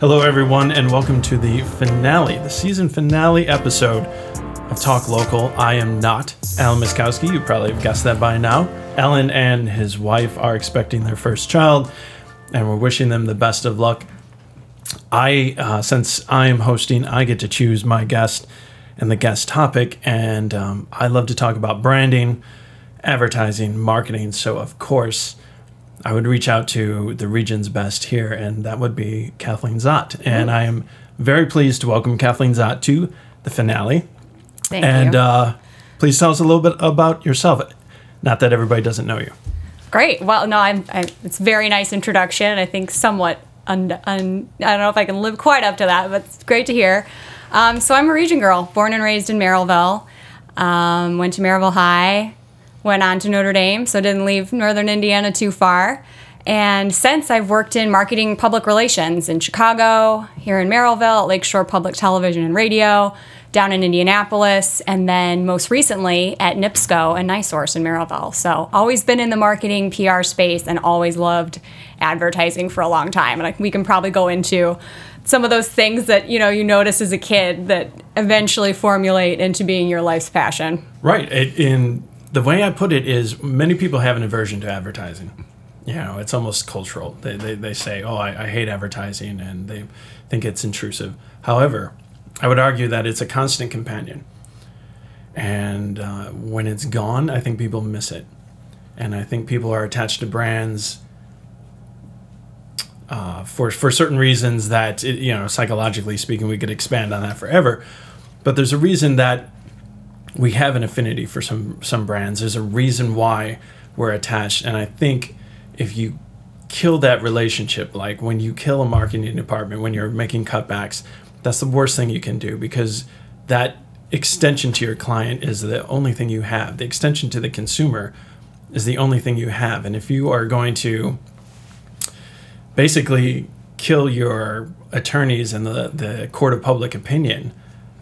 Hello, everyone, and welcome to the finale, the season finale episode of Talk Local. I am not Alan Miskowski. You probably have guessed that by now. Alan and his wife are expecting their first child, and we're wishing them the best of luck. I, uh, since I am hosting, I get to choose my guest and the guest topic, and um, I love to talk about branding, advertising, marketing. So, of course, I would reach out to the region's best here, and that would be Kathleen Zott. And I am very pleased to welcome Kathleen Zott to the finale. Thank and you. uh, please tell us a little bit about yourself. Not that everybody doesn't know you. Great. Well, no, I'm. I, it's very nice introduction. I think somewhat. Un, un, I don't know if I can live quite up to that, but it's great to hear. Um, so I'm a region girl, born and raised in Merrillville. Um, went to Merrillville High, went on to Notre Dame, so didn't leave Northern Indiana too far. And since I've worked in marketing public relations in Chicago, here in Merrillville, at Lakeshore Public Television and Radio, down in Indianapolis, and then most recently at NIPSCO and NiSource in Merrillville. So always been in the marketing PR space and always loved advertising for a long time. And I, we can probably go into some of those things that you know you notice as a kid that eventually formulate into being your life's passion. Right. In the way I put it is, many people have an aversion to advertising. You know, it's almost cultural. They, they, they say, oh, I, I hate advertising, and they think it's intrusive. However, I would argue that it's a constant companion. And uh, when it's gone, I think people miss it. And I think people are attached to brands uh, for, for certain reasons that, it, you know, psychologically speaking, we could expand on that forever. But there's a reason that we have an affinity for some some brands. There's a reason why we're attached, and I think if you kill that relationship, like when you kill a marketing department, when you're making cutbacks, that's the worst thing you can do because that extension to your client is the only thing you have. The extension to the consumer is the only thing you have, and if you are going to basically kill your attorneys and the the court of public opinion,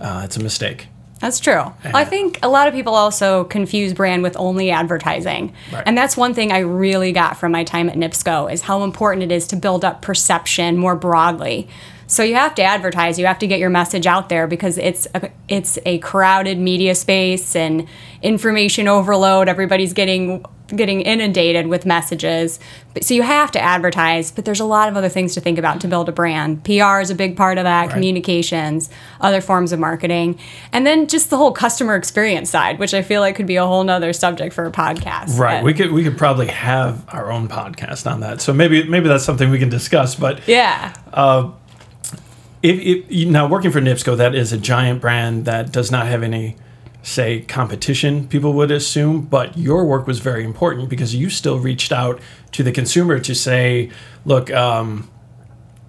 uh, it's a mistake. That's true. Well, I think a lot of people also confuse brand with only advertising. Right. And that's one thing I really got from my time at NIPSCO is how important it is to build up perception more broadly. So you have to advertise, you have to get your message out there because it's a, it's a crowded media space and information overload. Everybody's getting getting inundated with messages. But, so you have to advertise, but there's a lot of other things to think about to build a brand. PR is a big part of that, Right. communications, other forms of marketing, and then just the whole customer experience side, which I feel like could be a whole nother subject for a podcast. Right. But- We could we could probably have our own podcast on that. So maybe maybe that's something we can discuss. But yeah. Uh, if, if now working for NIPSCO, that is a giant brand that does not have any say competition. People would assume, but your work was very important because you still reached out to the consumer to say, look. Um,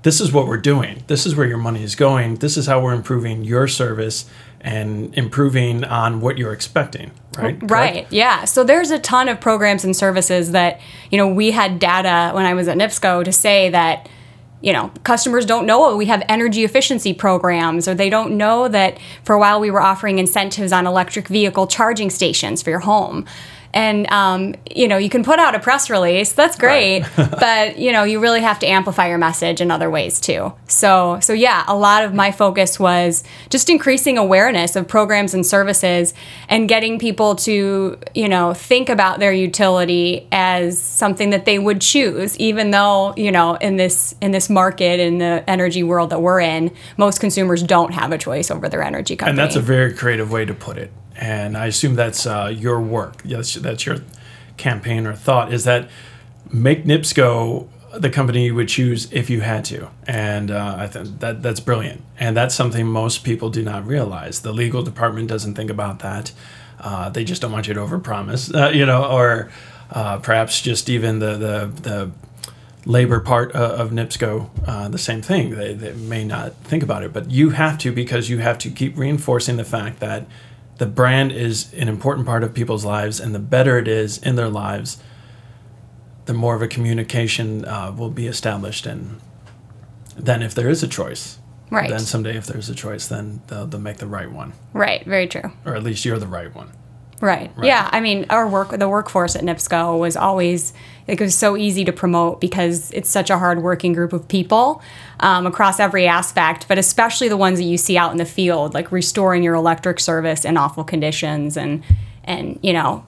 this is what we're doing. This is where your money is going. This is how we're improving your service and improving on what you're expecting. Right. Correct? Right. Yeah. So there's a ton of programs and services that, you know, we had data when I was at NIPSCO to say that, you know, customers don't know we have energy efficiency programs or they don't know that for a while we were offering incentives on electric vehicle charging stations for your home. And um, you know, you can put out a press release. That's great, but you know, you really have to amplify your message in other ways too. So, so yeah, a lot of my focus was just increasing awareness of programs and services and getting people to, you know, think about their utility as something that they would choose, even though, you know, in this in this market in the energy world that we're in, most consumers don't have a choice over their energy company. And that's a very creative way to put it. And I assume that's uh, your work. Yes, that's your campaign or thought. Is that make NIPSCO the company you would choose if you had to? And uh, I think that that's brilliant. And that's something most people do not realize. The legal department doesn't think about that. Uh, they just don't want you to overpromise, uh, you know, or uh, perhaps just even the the the labor part uh, of NIPSCO, uh, the same thing. They, they may not think about it, but you have to because you have to keep reinforcing the fact that the brand is an important part of people's lives, and the better it is in their lives, the more of a communication uh, will be established. And then, if there is a choice, Right. then someday, if there's a choice, then they'll, they'll make the right one, right. Very true. or at least you're the right one. Right. Yeah. I mean, our work, the workforce at NIPSCO was always, like, it was so easy to promote because it's such a hardworking group of people um, across every aspect, but especially the ones that you see out in the field, like restoring your electric service in awful conditions and, and, you know,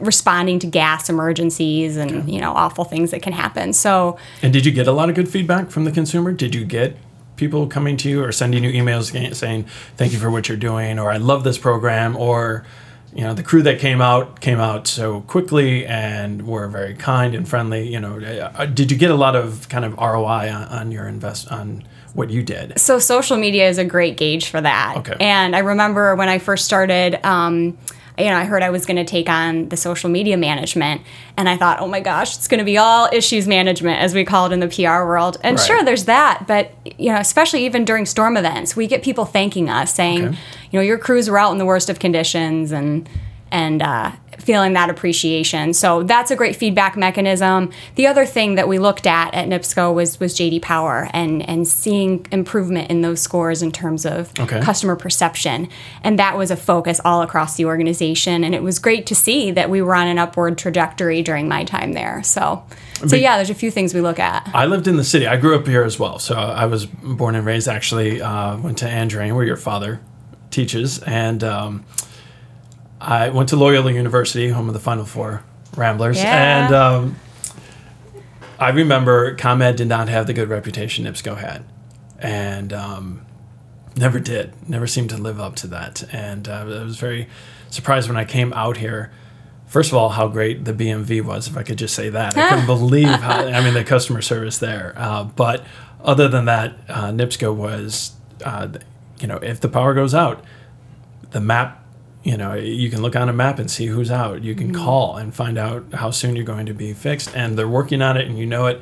responding to gas emergencies and, you know, awful things that can happen. So, And did you get a lot of good feedback from the consumer? Did you get people coming to you or sending you emails saying, thank you for what you're doing, or I love this program, or, you know, the crew that came out came out so quickly and were very kind and friendly. You know, uh, did you get a lot of kind of ROI on, on your invest on what you did? so social media is a great gauge for that. Okay. And I remember when I first started, um, you know, I heard I was going to take on the social media management, and I thought, oh my gosh, it's going to be all issues management, as we call it in the PR world. And Right. sure, there's that, but you know, especially even during storm events, we get people thanking us, saying, Okay. you know, your crews were out in the worst of conditions, and and uh, feeling that appreciation. So that's a great feedback mechanism. The other thing that we looked at at NIPSCO was was JD Power and and seeing improvement in those scores in terms of Okay. customer perception, and that was a focus all across the organization. And it was great to see that we were on an upward trajectory during my time there. So. So yeah, there's a few things we look at. I lived in the city. I grew up here as well. So I was born and raised. Actually, uh, went to Andrean, where your father teaches, and um, I went to Loyola University, home of the Final Four Ramblers. Yeah. And um, I remember ComEd did not have the good reputation NIPSCO had, and um, never did. Never seemed to live up to that. And uh, I was very surprised when I came out here. First of all, how great the BMV was, if I could just say that. I couldn't believe how, I mean, the customer service there. Uh, but other than that, uh, NIPSCO was, uh, you know, if the power goes out, the map, you know, you can look on a map and see who's out. You can call and find out how soon you're going to be fixed. And they're working on it and you know it.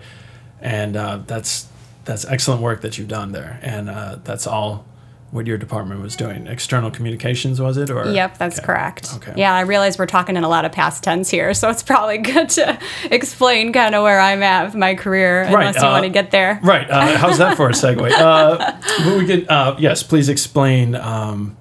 And uh, that's, that's excellent work that you've done there. And uh, that's all what your department was doing. External communications, was it? Or Yep, that's Okay. correct. Okay. Yeah, I realize we're talking in a lot of past tense here, so it's probably good to explain kind of where I'm at with my career, right. unless you uh, want to get there. Right. Uh, how's that for a segue? Uh, but we can, uh, yes, please explain um,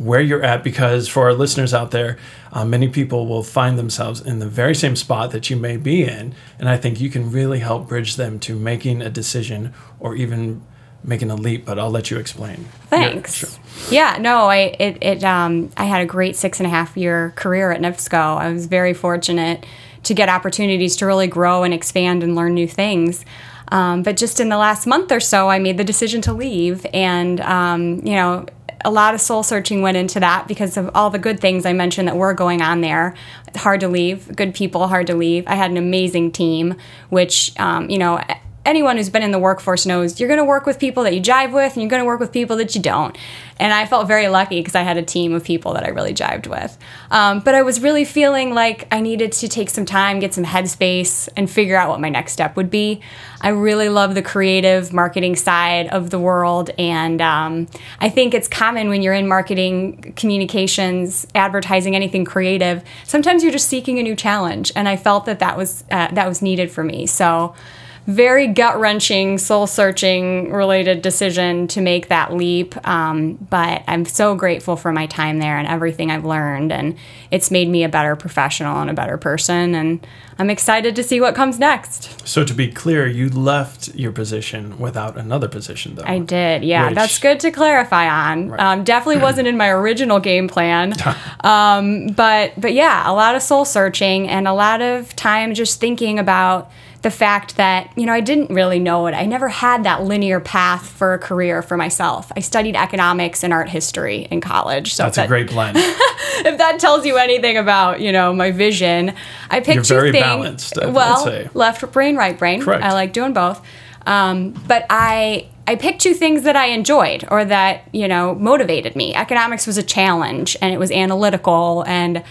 where you're at because for our listeners out there, uh, many people will find themselves in the very same spot that you may be in. And I think you can really help bridge them to making a decision or even making a leap, but I'll let you explain. Thanks. Yeah, sure. Yeah, no, I it, it um I had a great six and a half year career at NIPSCO. I was very fortunate to get opportunities to really grow and expand and learn new things. Um, but just in the last month or so, I made the decision to leave, and um, you know, a lot of soul searching went into that because of all the good things I mentioned that were going on there. Hard to leave, good people, hard to leave. I had an amazing team, which um, you know anyone who's been in the workforce knows you're going to work with people that you jive with and you're going to work with people that you don't. And I felt very lucky because I had a team of people that I really jived with. Um, but I was really feeling like I needed to take some time, get some headspace, and figure out what my next step would be. I really love the creative marketing side of the world. And um, I think it's common when you're in marketing, communications, advertising, anything creative. Sometimes you're just seeking a new challenge. And I felt that that was, uh, that was needed for me. So, very gut wrenching, soul searching related decision to make that leap. Um, but I'm so grateful for my time there and everything I've learned. And it's made me a better professional and a better person. And I'm excited to see what comes next. So to be clear, you left your position without another position, though. I did. Yeah, Which- that's good to clarify on. Um, definitely wasn't in my original game plan. Um, but but yeah, a lot of soul searching and a lot of time just thinking about the fact that you know I didn't really know it. I never had that linear path for a career for myself. I studied economics and art history in college. So That's if a great blend. if that tells you anything about you know my vision, I picked You're two very things. balanced, I would well, say. left brain, right brain. Correct. I like doing both. Um, but I I picked two things that I enjoyed or that you know motivated me. Economics was a challenge and it was analytical and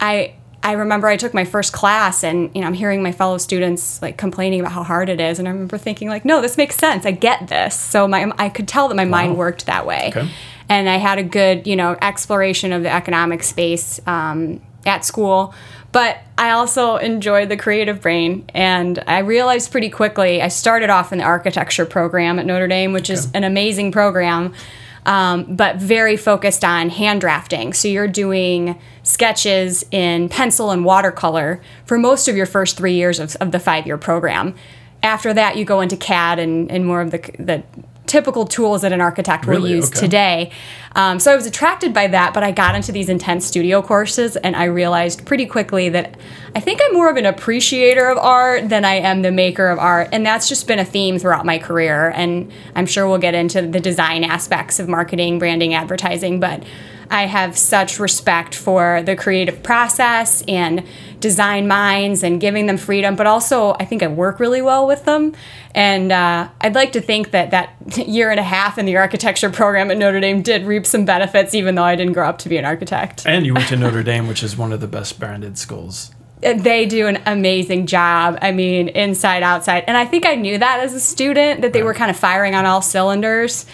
I. I remember I took my first class and you know I'm hearing my fellow students like complaining about how hard it is and I remember thinking like no this makes sense I get this so my I could tell that my mind worked that way Okay. and I had a good, you know, exploration of the economic space um, at school. But I also enjoyed the creative brain, and I realized pretty quickly. I started off in the architecture program at Notre Dame, which is an amazing program. Um, but very focused on hand drafting. So you're doing sketches in pencil and watercolor for most of your first three years of, of the five year program. After that, you go into CAD and, and more of the, the typical tools that an architect will Really? use Okay. today. Um, so I was attracted by that, but I got into these intense studio courses and I realized pretty quickly that I think I'm more of an appreciator of art than I am the maker of art. And that's just been a theme throughout my career. And I'm sure we'll get into the design aspects of marketing, branding, advertising, but I have such respect for the creative process and design minds and giving them freedom, but also I think I work really well with them. And uh, I'd like to think that that year and a half in the architecture program at Notre Dame did reap some benefits, even though I didn't grow up to be an architect. And you went to Notre Dame, which is one of the best branded schools. They do an amazing job. I mean, inside, outside. And I think I knew that as a student, that they were kind of firing on all cylinders.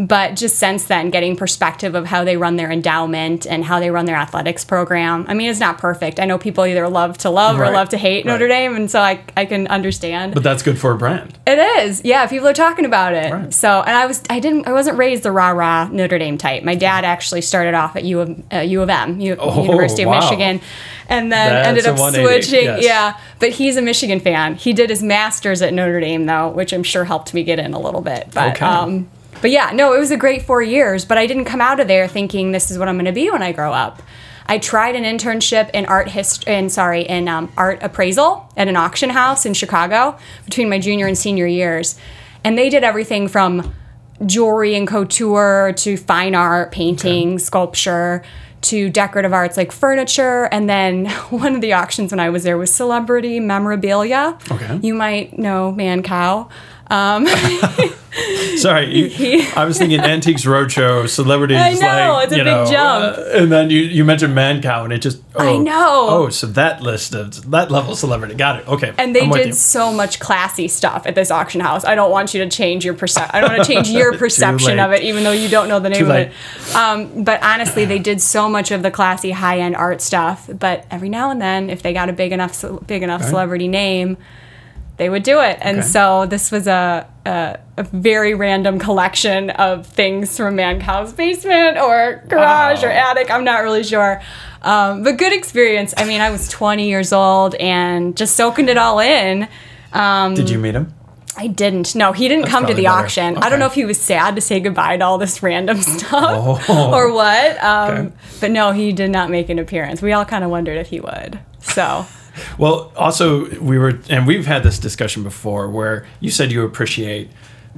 But just since then, getting perspective of how they run their endowment and how they run their athletics program. I mean, it's not perfect. I know people either love to love Right, or love to hate Notre. Dame, and so I, I can understand. But that's good for a brand. It is, yeah. People are talking about it. Right. So, and I was, I didn't, I wasn't raised the rah rah Notre Dame type. My dad actually started off at U of, uh, U of M, U, Oh, University of wow. Michigan, and then That's ended up switching. yes. Yeah, but he's a Michigan fan. He did his master's at Notre Dame though, which I'm sure helped me get in a little bit. But, Okay. um, but yeah, no, it was a great four years. But I didn't come out of there thinking this is what I'm going to be when I grow up. I tried an internship in art history, in sorry, in um, art appraisal at an auction house in Chicago between my junior and senior years, and they did everything from jewelry and couture to fine art, painting, sculpture, to decorative arts like furniture. And then one of the auctions when I was there was celebrity memorabilia. Okay. You might know Mancow. Um, Sorry, you, I was thinking Antiques Roadshow, celebrities. I know, like, it's a big know, jump. uh, and then you, you mentioned Mancow, and it just. Oh, I know. Oh, so that list of that level celebrity. Got it. Okay. and they I'm did so much classy stuff at this auction house. I don't want you to change your percep. I don't want to change your perception of it, even though you don't know the name of it. Um, but honestly, they did so much of the classy, high end art stuff. But every now and then, if they got a big enough, big enough Right. celebrity name, they would do it. And Okay. so this was a, a a very random collection of things from Mancow's basement or garage or attic. I'm not really sure. Um, but good experience. I mean, I was 20 years old and just soaking it all in. Um, Did you meet him? I didn't. No, he didn't That's come to the better. auction. I don't know if he was sad to say goodbye to all this random stuff Oh. or what. Um, Okay. But no, he did not make an appearance. We all kind of wondered if he would. So. Well, also we were, and we've had this discussion before, where you said you appreciate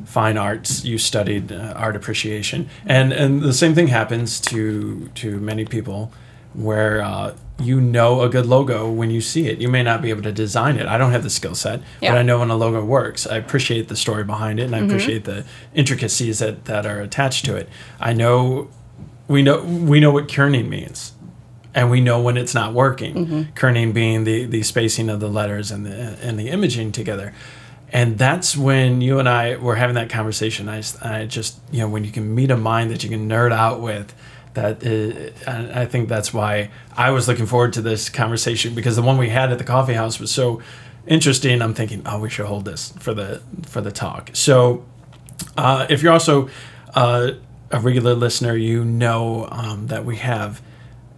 fine arts. You studied uh, art appreciation, and and the same thing happens to to many people, where uh, you know a good logo when you see it. You may not be able to design it. I don't have the skill set, Yeah. but I know when a logo works. I appreciate the story behind it, and I appreciate the intricacies that that are attached to it. I know we know we know what kerning means and we know when it's not working. Kerning being the the spacing of the letters and the and the imaging together. And that's when you and I were having that conversation. I, I just, you know, when you can meet a mind that you can nerd out with, that uh, I think that's why I was looking forward to this conversation because the one we had at the coffee house was so interesting. I'm thinking, oh, we should hold this for the for the talk. So uh, if you're also uh, a regular listener, you know um, that we have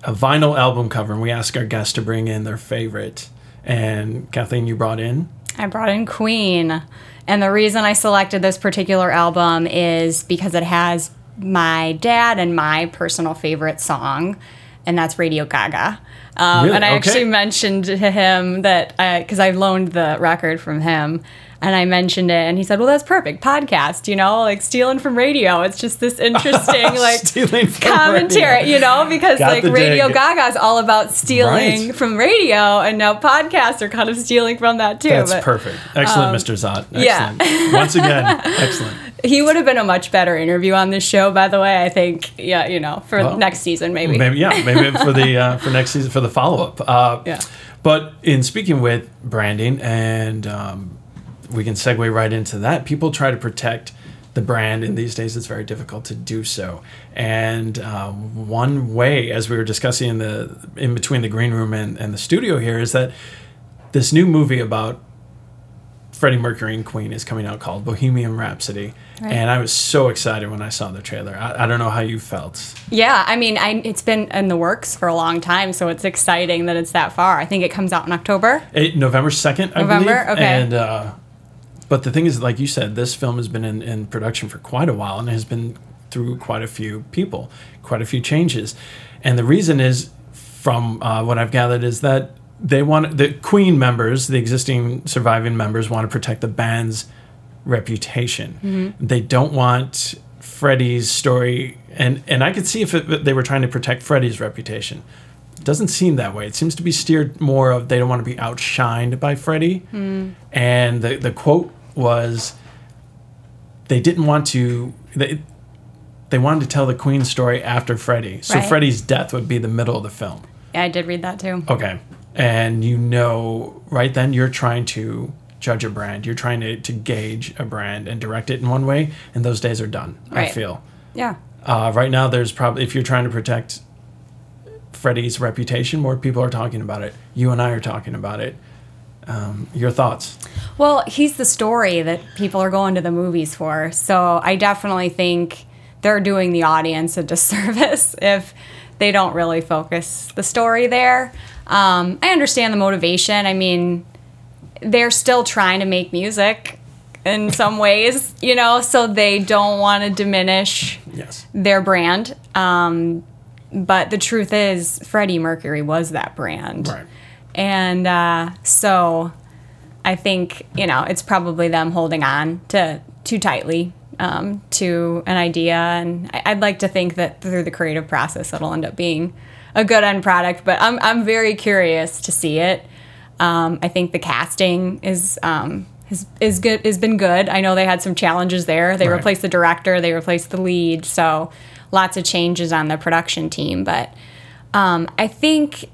a vinyl album cover, and we ask our guests to bring in their favorite. And Kathleen, you brought in. I brought in Queen. And the reason I selected this particular album is because it has my dad and my personal favorite song, and that's Radio Gaga. Um, Really? And I Okay. actually mentioned to him that, because I loaned the record from him, and I mentioned it, and he said, Well, that's perfect. Podcast, you know, like stealing from radio. It's just this interesting, like, commentary, radio. you know, because Got like Radio dig. Gaga is all about stealing Right. from radio, and now podcasts are kind of stealing from that too. That's but- perfect. Excellent, Mr. Zott. yeah. Once again, excellent. He would have been a much better interview on this show, by the way. I think, yeah, you know, for Well, next season maybe. Maybe yeah, maybe for the uh, for next season for the follow up. Uh, Yeah. But in speaking with branding, and um, we can segue right into that. People try to protect the brand, and these days it's very difficult to do so. And um, one way, as we were discussing in the in between the green room and, and the studio here, is that this new movie about Freddie Mercury and Queen is coming out called Bohemian Rhapsody, Right. and I was so excited when I saw the trailer. I, I don't know how you felt. Yeah, I mean, I, it's been in the works for a long time, so it's exciting that it's that far. I think it comes out in October. November second, I November? believe. Okay. And uh, but the thing is, like you said, this film has been in, in production for quite a while and has been through quite a few people, quite a few changes, and the reason is, from uh, what I've gathered, is that they want the Queen members, the existing surviving members, want to protect the band's reputation. They don't want Freddie's story, and and I could see if it, they were trying to protect Freddie's reputation. It doesn't seem that way. It seems to be steered more of they don't want to be outshined by Freddie. And the the quote was, they didn't want to. They, they wanted to tell the Queen story after Freddie, so Right. Freddie's death would be the middle of the film. Yeah, I did read that too. Okay. And you know, right then, you're trying to judge a brand. You're trying to, to gauge a brand and direct it in one way, and those days are done, I feel. Yeah. Uh, right now, there's probably, if you're trying to protect Freddie's reputation, more people are talking about it. You and I are talking about it. Um, your thoughts? Well, he's the story that people are going to the movies for. So I definitely think they're doing the audience a disservice if they don't really focus the story there. Um, I understand the motivation. I mean, they're still trying to make music in some ways, you know, so they don't want to diminish Yes. their brand. Um, but the truth is, Freddie Mercury was that brand. Right. And uh, so I think, you know, it's probably them holding on to too tightly um, to an idea. And I'd like to think that through the creative process, it'll end up being a good end product. But I'm, I'm very curious to see it. Um, I think the casting is. Um, is, is good has been good. I know they had some challenges there. They Right. replaced the director, they replaced the lead, so lots of changes on the production team. But um, I think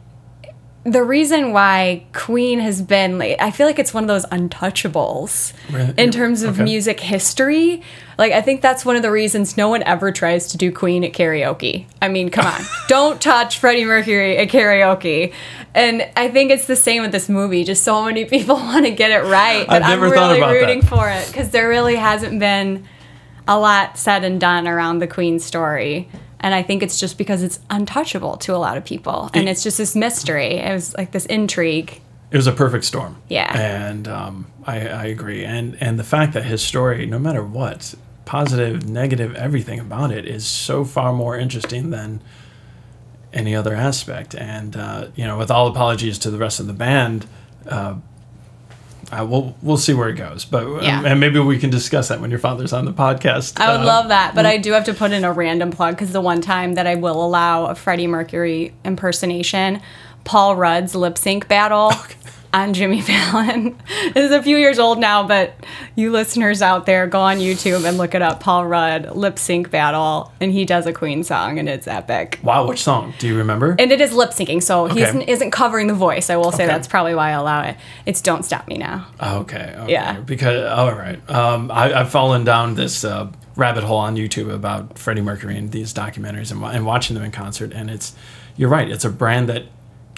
the reason why Queen has been like I feel like it's one of those untouchables Really? in terms of Okay. music history. Like I think that's one of the reasons no one ever tries to do Queen at karaoke. I mean, come on. Don't touch Freddie Mercury at karaoke. And I think it's the same with this movie. Just so many people want to get it right that I've never I'm thought really about that. rooting for it because there really hasn't been a lot said and done around the Queen story. And I think it's just because it's untouchable to a lot of people. And It- it's just this mystery. It was like this intrigue. It was a perfect storm. Yeah. And um, I, I agree. And and the fact that his story, no matter what, positive, negative, everything about it is so far more interesting than any other aspect. And uh, you know, with all apologies to the rest of the band, uh, I will we'll see where it goes. But Yeah. and maybe we can discuss that when your father's on the podcast. I would Uh, love that, but I do have to put in a random plug because the one time that I will allow a Freddie Mercury impersonation, Paul Rudd's lip sync battle on Jimmy Fallon. this is a few years old now, but you listeners out there, go on YouTube and look it up. Paul Rudd lip sync battle, and he does a Queen song, and it's epic. Wow, which song? Do you remember? And it is lip syncing, so he Okay. isn't, isn't covering the voice. I will say Okay. that's probably why I allow it. It's "Don't Stop Me Now." Okay. okay. Yeah. Because all right, um, I, I've fallen down this uh, rabbit hole on YouTube about Freddie Mercury and these documentaries and, and watching them in concert, and it's you're right. It's a brand that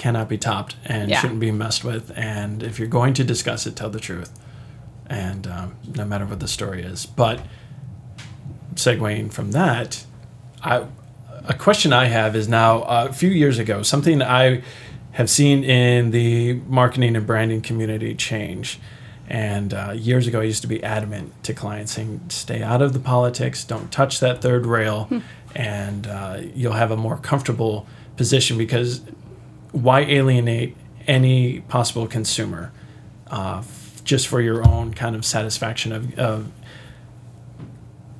cannot be topped and Yeah. shouldn't be messed with. And if you're going to discuss it, tell the truth, and um, no matter what the story is. But segueing from that, I a question I have is now uh, a few years ago something I have seen in the marketing and branding community change. And uh, years ago, I used to be adamant to clients saying, "Stay out of the politics. Don't touch that third rail, and uh, you'll have a more comfortable position because why alienate any possible consumer uh, f- just for your own kind of satisfaction of, of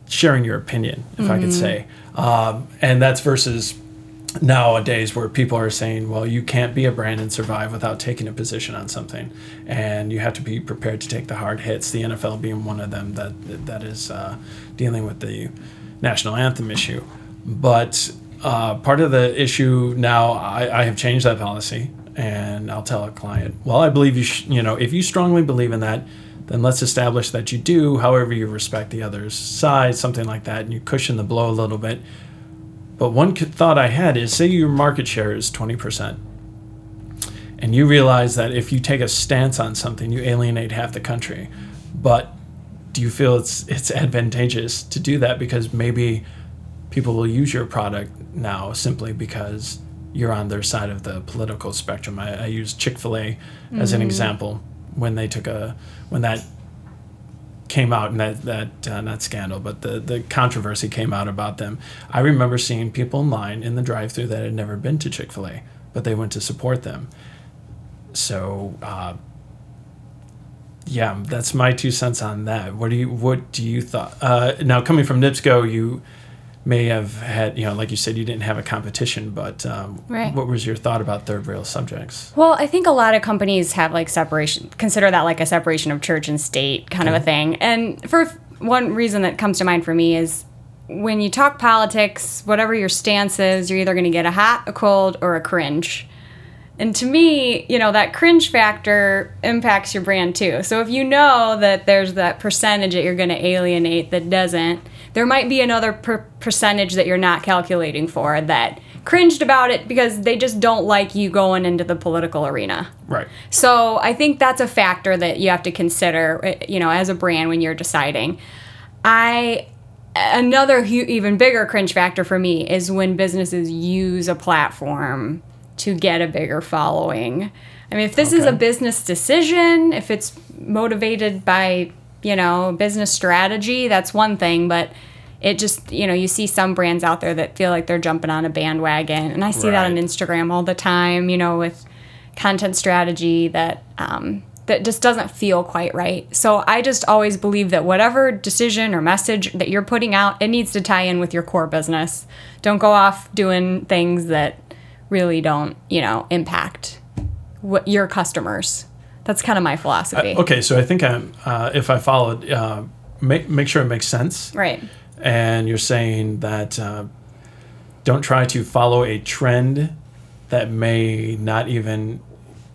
sharing your opinion, if I could say. Um, and that's versus nowadays where people are saying, well, you can't be a brand and survive without taking a position on something. And you have to be prepared to take the hard hits, the NFL being one of them that, that is uh, dealing with the national anthem issue. But uh, part of the issue now, I, I have changed that policy. And I'll tell a client, well, I believe you, sh- you know, if you strongly believe in that, then let's establish that you do, however, you respect the other's side, something like that, and you cushion the blow a little bit. But one thought I had is say your market share is 20%, and you realize that if you take a stance on something, you alienate half the country. but do you feel it's it's advantageous to do that because maybe people will use your product now simply because you're on their side of the political spectrum. I, I use Chick Fil A as an example when they took a when that came out and that that uh, not scandal, but the the controversy came out about them. I remember seeing people in line in the drive-through that had never been to Chick Fil A, but they went to support them. So. Uh, yeah, that's my two cents on that. What do you what do you thought? Uh, now coming from NIPSCO, you may have had you know like you said you didn't have a competition, but um, Right. what was your thought about third rail subjects? Well, I think a lot of companies have like separation, consider that like a separation of church and state kind of a thing. And for one reason that comes to mind for me is when you talk politics, whatever your stance is, you're either going to get a hot, a cold, or a cringe. And to me, you know, that cringe factor impacts your brand too. So if you know that there's that percentage that you're going to alienate that doesn't, there might be another per- percentage that you're not calculating for that cringed about it because they just don't like you going into the political arena. Right. So I think that's a factor that you have to consider, uh, you know, as a brand when you're deciding. I another hu- even bigger cringe factor for me is when businesses use a platform to get a bigger following. I mean, if this is a business decision, if it's motivated by, you know, business strategy, that's one thing, but it just, you know, you see some brands out there that feel like they're jumping on a bandwagon. And I see that on Instagram all the time, you know, with content strategy that um, that just doesn't feel quite right. So I just always believe that whatever decision or message that you're putting out, it needs to tie in with your core business. Don't go off doing things that really don't, you know, impact what your customers. That's kind of my philosophy. Okay, so I think I'm uh, if I followed, uh, make make sure it makes sense. Right. And you're saying that uh, don't try to follow a trend that may not even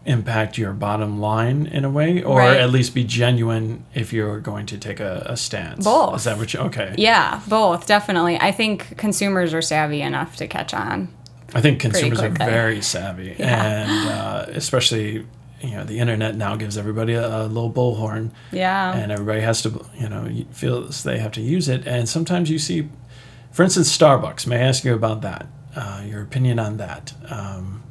impact your bottom line in a way, or Right. at least be genuine if you're going to take a, a stance. Both. Is that what you? Okay. Yeah, both definitely. I think consumers are savvy enough to catch on. I think consumers are very savvy, Yeah. and uh, especially you know the internet now gives everybody a, a little bullhorn. Yeah. and everybody has to you know feels they have to use it and sometimes you see for instance starbucks may i ask you about that uh, your opinion on that um,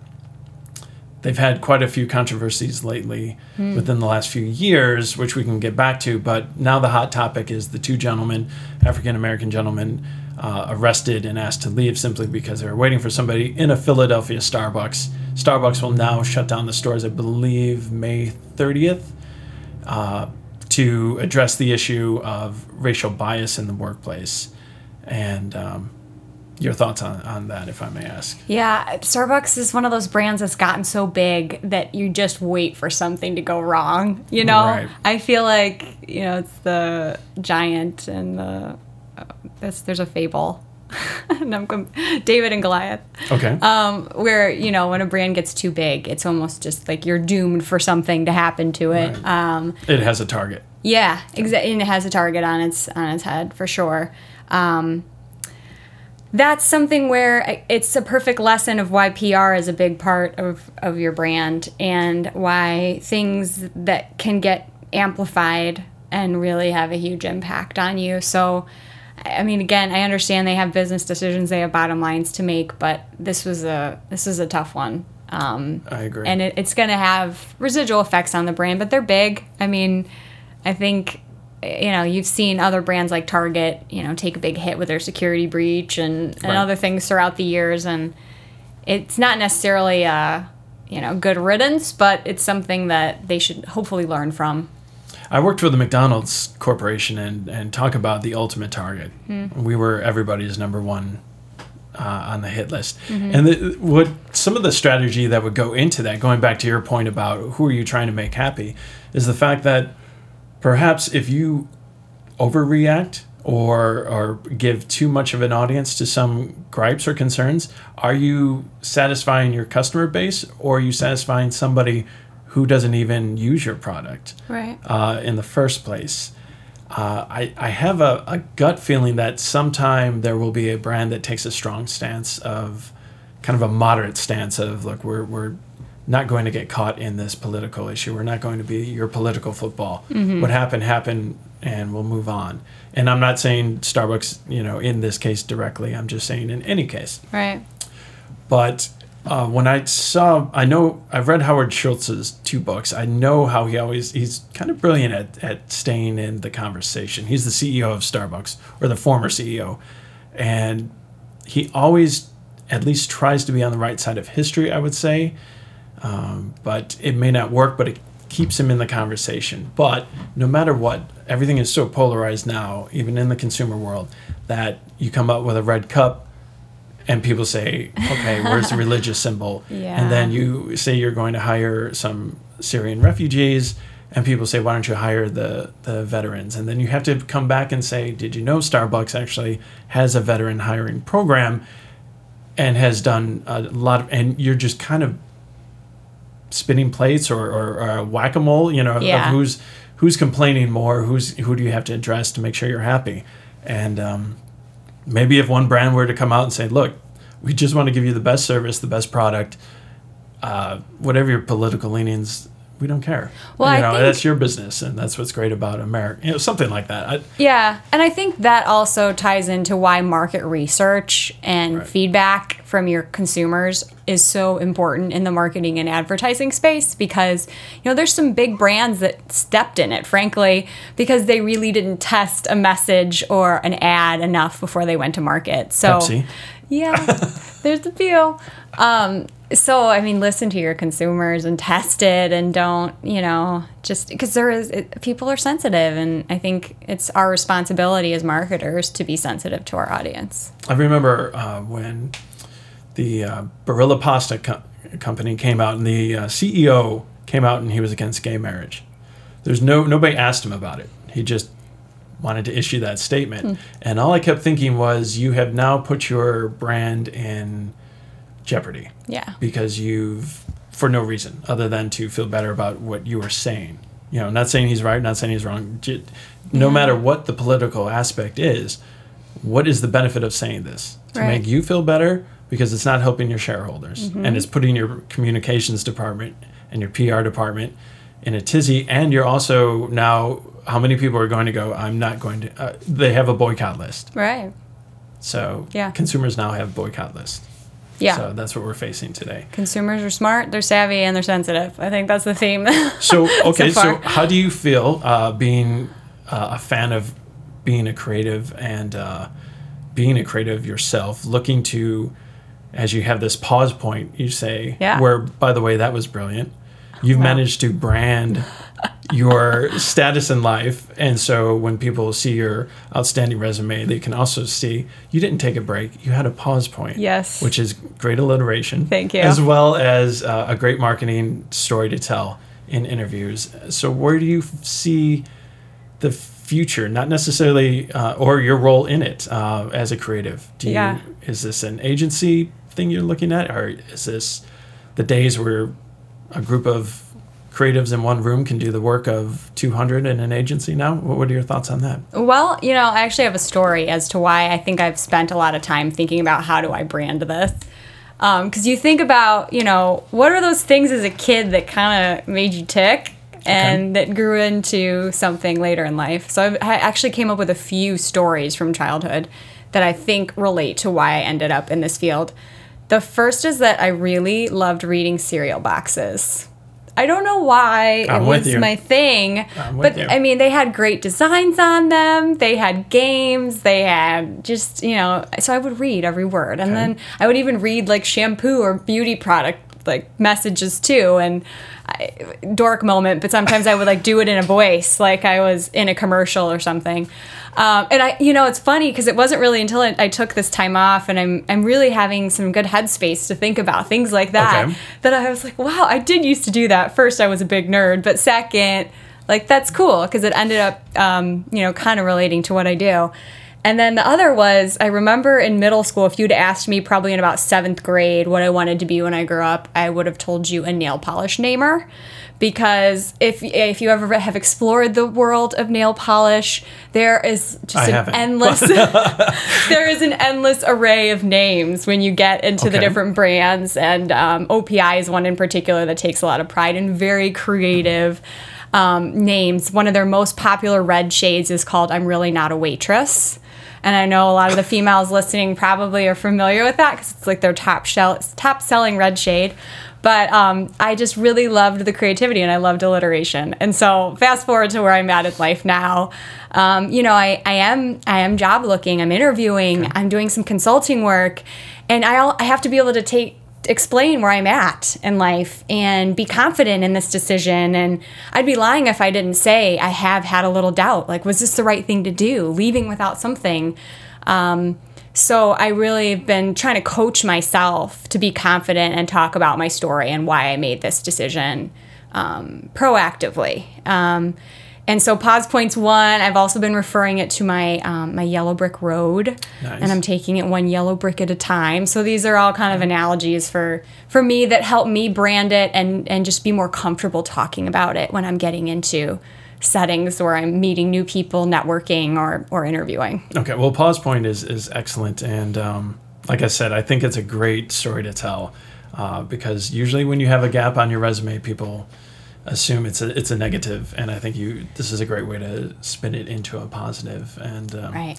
they've had quite a few controversies lately within the last few years which we can get back to but now the hot topic is the two gentlemen african american gentlemen uh, arrested and asked to leave simply because they were waiting for somebody in a philadelphia starbucks starbucks will now shut down the stores i believe may 30th uh, to address the issue of racial bias in the workplace. And um, your thoughts on, on that, if I may ask. Yeah, Starbucks is one of those brands that's gotten so big that you just wait for something to go wrong. You know, Right. I feel like you know it's the giant and the uh, there's, there's a fable. and I'm com- David and Goliath, Okay. um, where you know when a brand gets too big, it's almost just like you're doomed for something to happen to it. Right. Um, it has a target. yeah, exactly. And it has a target on its on its head for sure. Um, that's something where it's a perfect lesson of why PR is a big part of, of your brand and why things that can get amplified and really have a huge impact on you. So, I mean, again, I understand they have business decisions, they have bottom lines to make, but this was a this is a tough one. Um, I agree. and it, it's going to have residual effects on the brand, but they're big. I mean, I think you know you've seen other brands like Target, you know, take a big hit with their security breach and, and other things throughout the years, and it's not necessarily a you know good riddance, but it's something that they should hopefully learn from. I worked for the McDonald's Corporation and, and talk about the ultimate target. We were everybody's number one uh, on the hit list. And the, what some of the strategy that would go into that, going back to your point about who are you trying to make happy, is the fact that perhaps if you overreact or or give too much of an audience to some gripes or concerns, are you satisfying your customer base or are you satisfying somebody who doesn't even use your product? Right. uh, in the first place. Uh, I, I have a, a gut feeling that sometime there will be a brand that takes a strong stance of kind of a moderate stance of look we're, we're not going to get caught in this political issue. We're not going to be your political football. What happened happened, and we'll move on. And I'm not saying Starbucks, you know, in this case directly. I'm just saying in any case. Right. But uh, when I saw, I know I've read Howard Schultz's two books. I know how he always he's kind of brilliant at, at staying in the conversation. He's the CEO of Starbucks or the former CEO, and he always at least tries to be on the right side of history. I would say, um, but it may not work. But it keeps him in the conversation. But no matter what, everything is so polarized now, even in the consumer world, that you come up with a red cup and people say, okay, where's the religious symbol? Yeah. And then you say you're going to hire some Syrian refugees, and people say, why don't you hire the, the veterans? And then you have to come back and say, did you know Starbucks actually has a veteran hiring program and has done a lot of, and you're just kind of spinning plates or, or, or whack-a-mole, you know, Yeah. of who's who's complaining more, who's who do you have to address to make sure you're happy, and um, maybe if one brand were to come out and say, "Look, we just want to give you the best service, the best product, uh, whatever your political leanings, we don't care. Well, you I know, think- that's your business, and that's what's great about America. You know, something like that. I, Yeah, and I think that also ties into why market research and Right. feedback from your consumers is so important in the marketing and advertising space because you know there's some big brands that stepped in it frankly because they really didn't test a message or an ad enough before they went to market. So Pepsi. yeah, there's a few. Um, so I mean, listen to your consumers and test it, and don't you know just because there is it, people are sensitive, and I think it's our responsibility as marketers to be sensitive to our audience. I remember uh, when the uh, Barilla Pasta co- company came out, and the uh, CEO came out and he was against gay marriage. There's no nobody asked him about it. He just wanted to issue that statement, and all I kept thinking was, you have now put your brand in jeopardy Yeah, because you've for no reason other than to feel better about what you were saying. You know, not saying he's right, not saying he's wrong. No Yeah. matter what the political aspect is, what is the benefit of saying this? To Right. make you feel better because it's not helping your shareholders and it's putting your communications department and your PR department in a tizzy. And you're also now, how many people are going to go, I'm not going to, uh, they have a boycott list. right. So Yeah. consumers now have boycott lists. Yeah. So that's what we're facing today. Consumers are smart, they're savvy, and they're sensitive. I think that's the theme. So okay, so, far. how do you feel uh, being uh, a fan of being a creative and uh, being a creative yourself, looking to as you have this pause point, you say, Yeah. where by the way that was brilliant. You've Wow. managed to brand your status in life, and so when people see your outstanding resume, they can also see you didn't take a break. You had a pause point. Yes. which is great alliteration. Thank you. As well as uh, a great marketing story to tell in interviews. So, where do you f- see the future? Not necessarily, uh, or your role in it uh, as a creative. Do you? Yeah. Is this an agency thing you're looking at, or is this the days where a group of creatives in one room can do the work of 200 in an agency now? What what are your thoughts on that? Well, you know, I actually have a story as to why I think I've spent a lot of time thinking about how do I brand this. Um, because you think about, you know, what are those things as a kid that kind of made you tick and that grew into something later in life. So I've, I actually came up with a few stories from childhood that I think relate to why I ended up in this field. The first is that I really loved reading cereal boxes. I don't know why I'm it was you. my thing, I'm with but you. I mean, they had great designs on them. They had games. They had just, you know, so I would read every word. And Okay. then I would even read like shampoo or beauty product like messages too. And dork moment, but sometimes I would like do it in a voice, like I was in a commercial or something. Um, and I, you know, it's funny because it wasn't really until I, I took this time off and I'm, I'm really having some good headspace to think about things like that Okay. that I was like, wow, I did used to do that. First, I was a big nerd, but second, like that's cool because it ended up, um, you know, kind of relating to what I do. And then the other was I remember in middle school, if you'd asked me probably in about seventh grade what I wanted to be when I grew up, I would have told you a nail polish namer. Because if if you ever have explored the world of nail polish, there is just I an endless there is an endless array of names when you get into the different brands, and um, OPI is one in particular that takes a lot of pride in very creative um, names. One of their most popular red shades is called "I'm Really Not a Waitress." And I know a lot of the females listening probably are familiar with that because it's like their top shell, top selling red shade. But um, I just really loved the creativity and I loved alliteration. And so fast forward to where I'm at in life now. Um, you know, I, I am I am job looking. I'm interviewing. I'm doing some consulting work, and I I have to be able to take explain where I'm at in life and be confident in this decision. And I'd be lying if I didn't say I have had a little doubt. Like, was this the right thing to do? Leaving without something. Um, so I really have been trying to coach myself to be confident and talk about my story and why I made this decision um, proactively. Um, and so pause points one. I've also been referring it to my um, my yellow brick road, Nice. and I'm taking it one yellow brick at a time. So these are all kind of analogies for for me that help me brand it and and just be more comfortable talking about it when I'm getting into settings where I'm meeting new people, networking, or or interviewing. Okay, well, pause point is is excellent, and um, like I said, I think it's a great story to tell uh, because usually when you have a gap on your resume, people assume it's a it's a negative, and I think you this is a great way to spin it into a positive. And um, Right.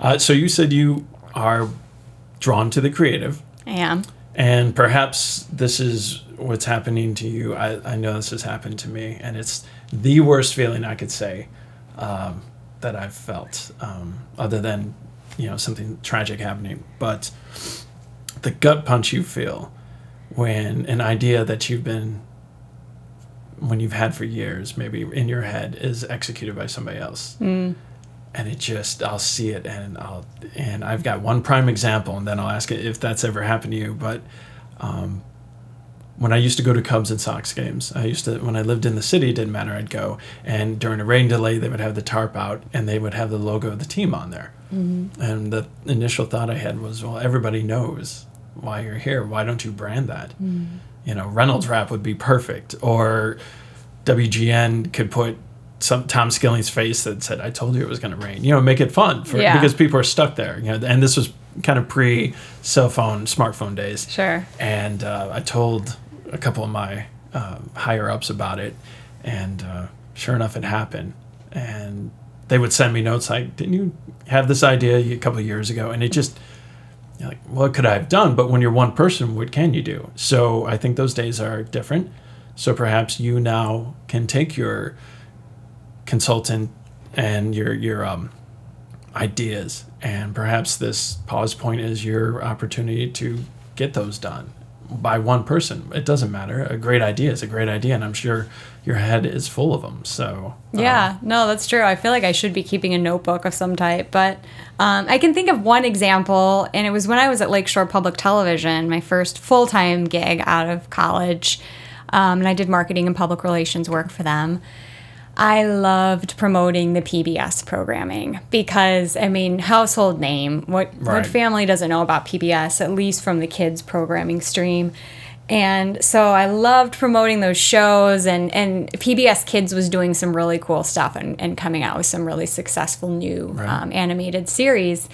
uh, so you said you are drawn to the creative, I am. and perhaps this is what's happening to you. I, I know this has happened to me, and it's the worst feeling I could say um, that I've felt, um, other than you know something tragic happening. But the gut punch you feel when an idea that you've been when you've had for years, maybe in your head, is executed by somebody else. Mm. And it just I'll see it and I'll and I've got one prime example and then I'll ask it if that's ever happened to you but um, when I used to go to Cubs and Sox games I used to when I lived in the city it didn't matter I'd go. And during a rain delay they would have the tarp out and they would have the logo of the team on there. Mm-hmm. And the initial thought I had was well everybody knows why you're here. Why don't you brand that mm. You know Reynolds Wrap would be perfect or WGN could put some Tom Skilling's face that said, "I told you it was going to rain." You know, make it fun for Yeah. because people are stuck there. You know, and this was kind of pre cell phone, smartphone days. Sure. And uh, I told a couple of my uh, higher ups about it, and uh, sure enough, it happened. And they would send me notes like, "Didn't you have this idea a couple of years ago?" And it just you're like, what could I have done? But when you're one person, what can you do? So I think those days are different. So perhaps you now can take your consultant and your your um, ideas, and perhaps this pause point is your opportunity to get those done by one person. It doesn't matter. A great idea is a great idea, and I'm sure your head is full of them. So um, Yeah, no, that's true. I feel like I should be keeping a notebook of some type, but um, I can think of one example, and it was when I was at Lakeshore Public Television, my first full time gig out of college, um, and I did marketing and public relations work for them. I loved promoting the PBS programming because, I mean, household name. What Right. what family doesn't know about PBS? At least from the kids programming stream. And so I loved promoting those shows, and, and PBS Kids was doing some really cool stuff and, and coming out with some really successful new Right. um, animated series.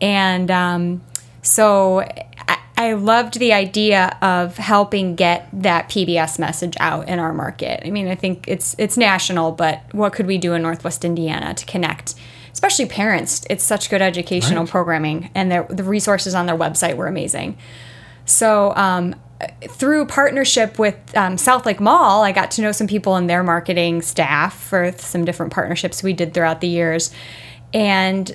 And um, so I, I loved the idea of helping get that PBS message out in our market. I mean, I think it's it's national, but what could we do in Northwest Indiana to connect, especially parents? It's such good educational Right. programming, and their, the resources on their website were amazing. So um, through partnership with um, Mall, I got to know some people in their marketing staff for some different partnerships we did throughout the years, and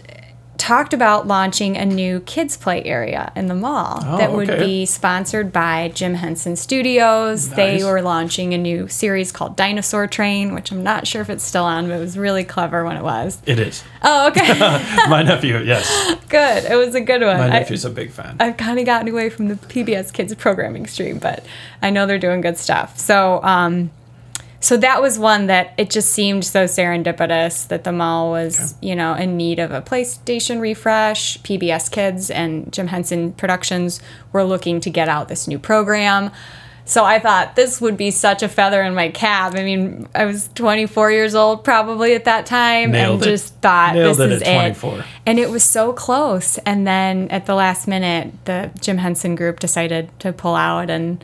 talked about launching a new kids play area in the mall Oh, that would okay. be sponsored by Jim Henson Studios. They were launching a new series called Dinosaur Train, which I'm not sure if it's still on, but it was really clever when it was. it is. Oh, okay. My nephew, yes, Good. It was a good one. my nephew's a big fan. I've kind of gotten away from the PBS Kids programming stream, but I know they're doing good stuff. So, um, so that was one that it just seemed so serendipitous that the mall was, you know, in need of a PlayStation refresh. PBS Kids and Jim Henson Productions were looking to get out this new program. So I thought this would be such a feather in my cap. I mean, I was 24 years old probably at that time Nailed and it. just thought Nailed this it is at it. 24. And it was so close. And then at the last minute, the Jim Henson group decided to pull out. And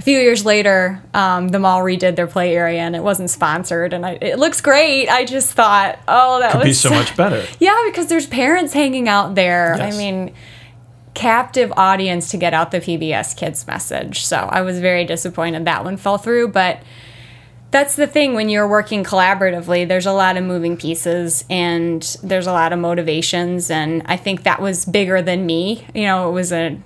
a few years later, um, the mall redid their play area and it wasn't sponsored. And I, it looks great. I just thought, oh, that Could was be so much better. yeah, because there's parents hanging out there. Yes. I mean, captive audience to get out the PBS kids message. So I was very disappointed that one fell through, but that's the thing when you're working collaboratively, there's a lot of moving pieces and there's a lot of motivations and I think that was bigger than me. You know, it was a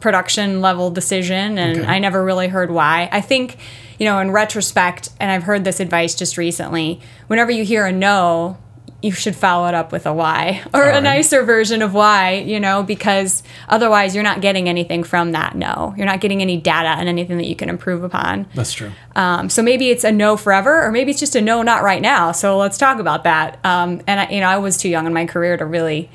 production level decision and Okay. I never really heard why. I think, you know, in retrospect, and I've heard this advice just recently, whenever you hear a no, you should follow it up with a why or a nicer version of why, you know, because otherwise you're not getting anything from that no. You're not getting any data and anything that you can improve upon. That's true. Um, so maybe it's a no forever, or maybe it's just a no, not right now. So let's talk about that. Um, and I, you know, I was too young in my career to really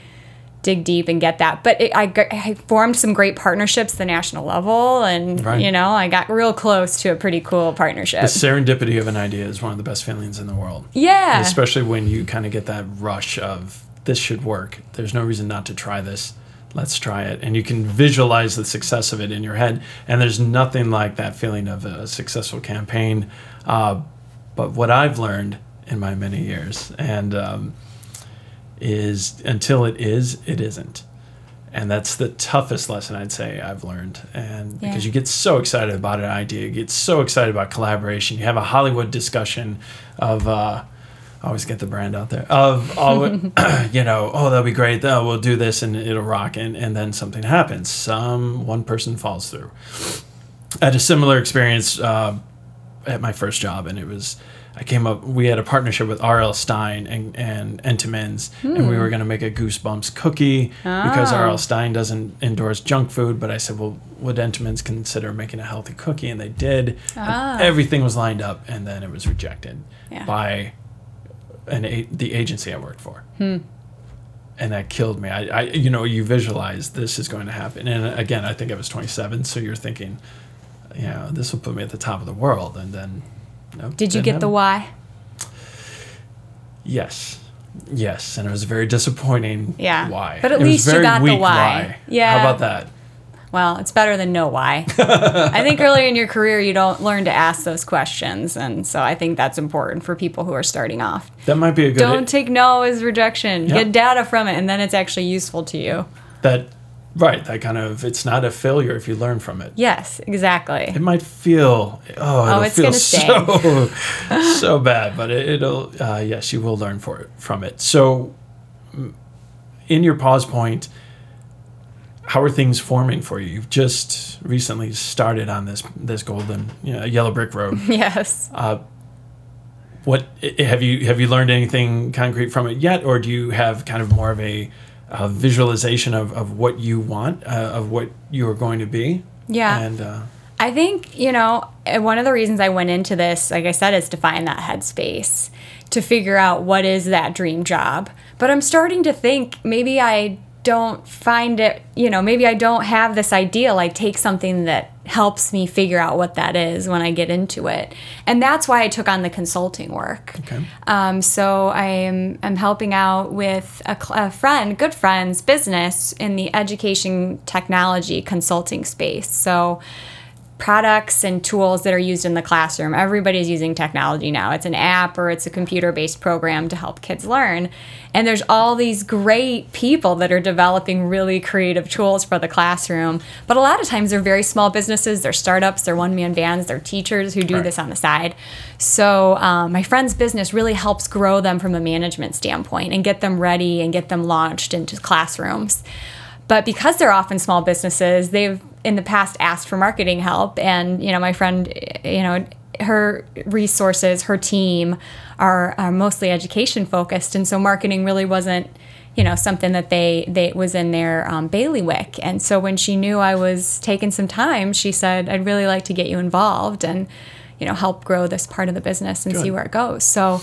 dig deep and get that. But it, I, I formed some great partnerships the national level, and Right. you know, I got real close to a pretty cool partnership. The serendipity of an idea is one of the best feelings in the world. yeah, Especially when you kind of get that rush of this should work. There's no reason not to try this. Let's try it. And you can visualize the success of it in your head. And there's nothing like that feeling of a successful campaign. Uh, but what I've learned in my many years, and um, is until it is, it isn't. And that's the toughest lesson I'd say I've learned. And because you get so excited about an idea, you get so excited about collaboration. You have a Hollywood discussion of, uh, I always get the brand out there, of, all, you know, oh, that'll be great. Oh, we'll do this and it'll rock. And, and then something happens. Some one person falls through. I had a similar experience uh, at my first job, and it was I came up. We had a partnership with R.L. Stine and and Entenmann's, and we hmm. were going to make a Goosebumps cookie because Oh. Ah. R.L. Stine doesn't endorse junk food. But I said, well, would Entenmann's consider making a healthy cookie? And they did. And everything was lined up, and then it was rejected Yeah. by an a- the agency I worked for. Hmm. And that killed me. I, I, you know, you visualize this is going to happen. And again, I think I was 27, so you're thinking, you know, this will put me at the top of the world. And then, no. Did you get the why? Yes. Yes. And it was very disappointing. Yeah. Why? But at It least you got the weak why. Yeah. How about that? Well, it's better than no why. I think early in your career you don't learn to ask those questions, and so I think that's important for people who are starting off. That might be a good. Don't take no as rejection. Yeah. Get data from it, and then it's actually useful to you. that, right. That kind of, it's not a failure if you learn from it. Yes, exactly. It might feel, oh, it'll it's feel gonna so, so bad, but it, it'll, uh, yes, you will learn for it, from it. So, mm, in your pause point, how are things forming for you? You've just recently started on this this golden, you know, yellow brick road. yes. what have you have you learned anything concrete from it yet, or do you have kind of more of a, uh visualization of, of what you want, uh, of what you are going to be? Yeah. and uh, I think, you know, uh, one of the reasons I went into this, like I said, is to find that headspace, to figure out what is that dream job. But I'm starting to think maybe I don't find it, you know, maybe I don't have this ideal. I take something that helps me figure out what that is when I get into it. And that's why I took on the consulting work. Okay. Um, so I am I'm helping out with a, a friend, good friend's business in the education technology consulting space. So products and tools that are used in the classroom. Everybody's using technology now. It's an app or it's a computer-based program to help kids learn. And there's all these great people that are developing really creative tools for the classroom. But a lot of times they're very small businesses, they're startups, they're one-man bands, they're teachers who do Right. this on the side. So um, my friend's business really helps grow them from a management standpoint and get them ready and get them launched into classrooms. But because they're often small businesses, they've in the past asked for marketing help. And, you know, my friend, you know, her resources, her team are, are mostly education focused. And so marketing really wasn't, you know, something that they, they was in their um, bailiwick. And so when she knew I was taking some time, she said, I'd really like to get you involved. And, you know, help grow this part of the business and see where it goes. So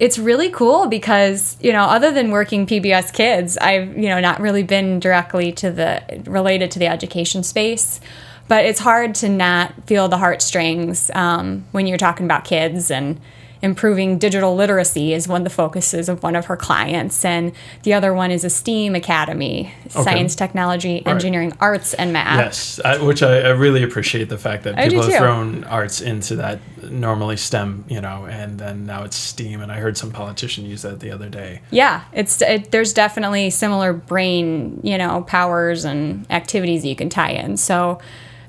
it's really cool because, you know, other than working PBS kids, I've, you know, not really been directly to the related to the education space. But it's hard to not feel the heartstrings um, when you're talking about kids and improving digital literacy is one of the focuses of one of her clients and the other one is a steam academy science technology engineering arts and math Yes, I, which I, I really appreciate the fact that I people have too. thrown arts into that normally STEM, you know, and then now it's STEAM. And I heard some politician use that the other day. yeah it's it, there's definitely similar brain you know powers and activities you can tie in so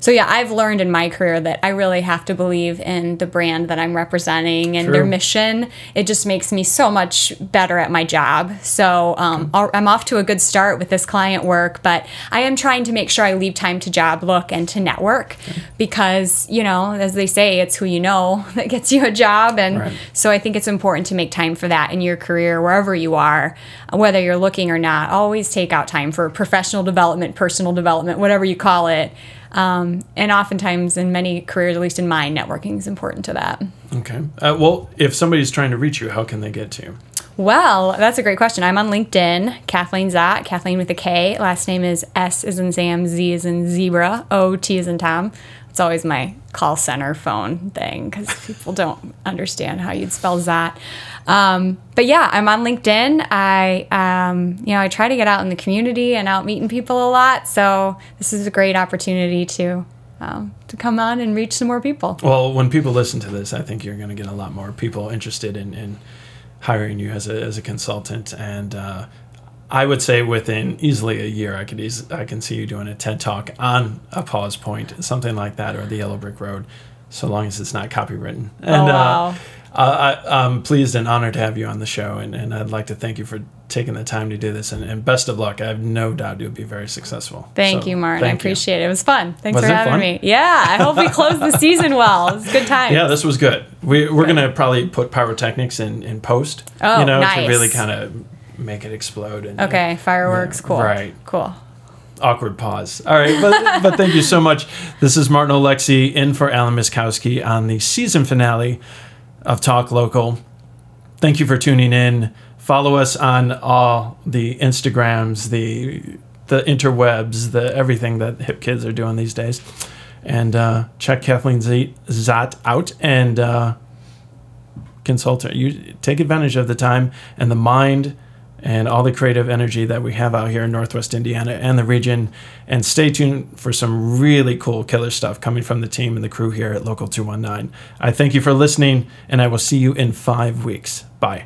so yeah i've learned in my career that i really have to believe in the brand that i'm representing and their mission it just makes me so much better at my job so um, i'm off to a good start with this client work but i am trying to make sure i leave time to job look and to network because you know as they say it's who you know that gets you a job and Right. so I think it's important to make time for that in your career, wherever you are, whether you're looking or not. Always take out time for professional development, personal development, whatever you call it. Um, and oftentimes, in many careers, at least in mine, networking is important to that. Okay. Uh, well, if somebody's trying to reach you, how can they get to you? Well, that's a great question. I'm on LinkedIn, Kathleen Szott, Kathleen with a K. Last name is S is in Sam, Z is in zebra, O T is in Tom. It's always my call center phone thing because people don't understand how you'd spell that. Um, but yeah, I'm on LinkedIn. I, um, you know, I try to get out in the community and out meeting people a lot. So this is a great opportunity to um, to come on and reach some more people. Well, when people listen to this, I think you're going to get a lot more people interested in, in hiring you as a, as a consultant. And uh, I would say within easily a year, I could eas- I can see you doing a TED talk on a pause point, something like that, or the Yellow Brick Road, so long as it's not copywritten. And Oh, wow. uh, I, I'm pleased and honored to have you on the show, and, and I'd like to thank you for taking the time to do this. And, and best of luck. I have no doubt you'll be very successful. Thank So, you, Martin. I thank you. appreciate it. It was fun. Thanks Was for having fun? me. Yeah, I hope we close the season well. It was a good time. Yeah, this was good. We, we're going to probably put pyrotechnics in, in post, Oh, you know, to really kind of make it explode. And, Okay, fireworks. Yeah, cool. right. Cool. awkward pause. All right, but, but thank you so much. This is Martin Alexi in for Alan Miskowski on the season finale of Talk Local. Thank you for tuning in. Follow us on all the Instagrams, the the interwebs, the everything that hip kids are doing these days, and uh, check Kathleen Z- Szott out and uh, consult her. You take advantage of the time and the mind and all the creative energy that we have out here in Northwest Indiana and the region. And stay tuned for some really cool killer stuff coming from the team and the crew here at Local 219. I thank you for listening, and I will see you in five weeks. Bye.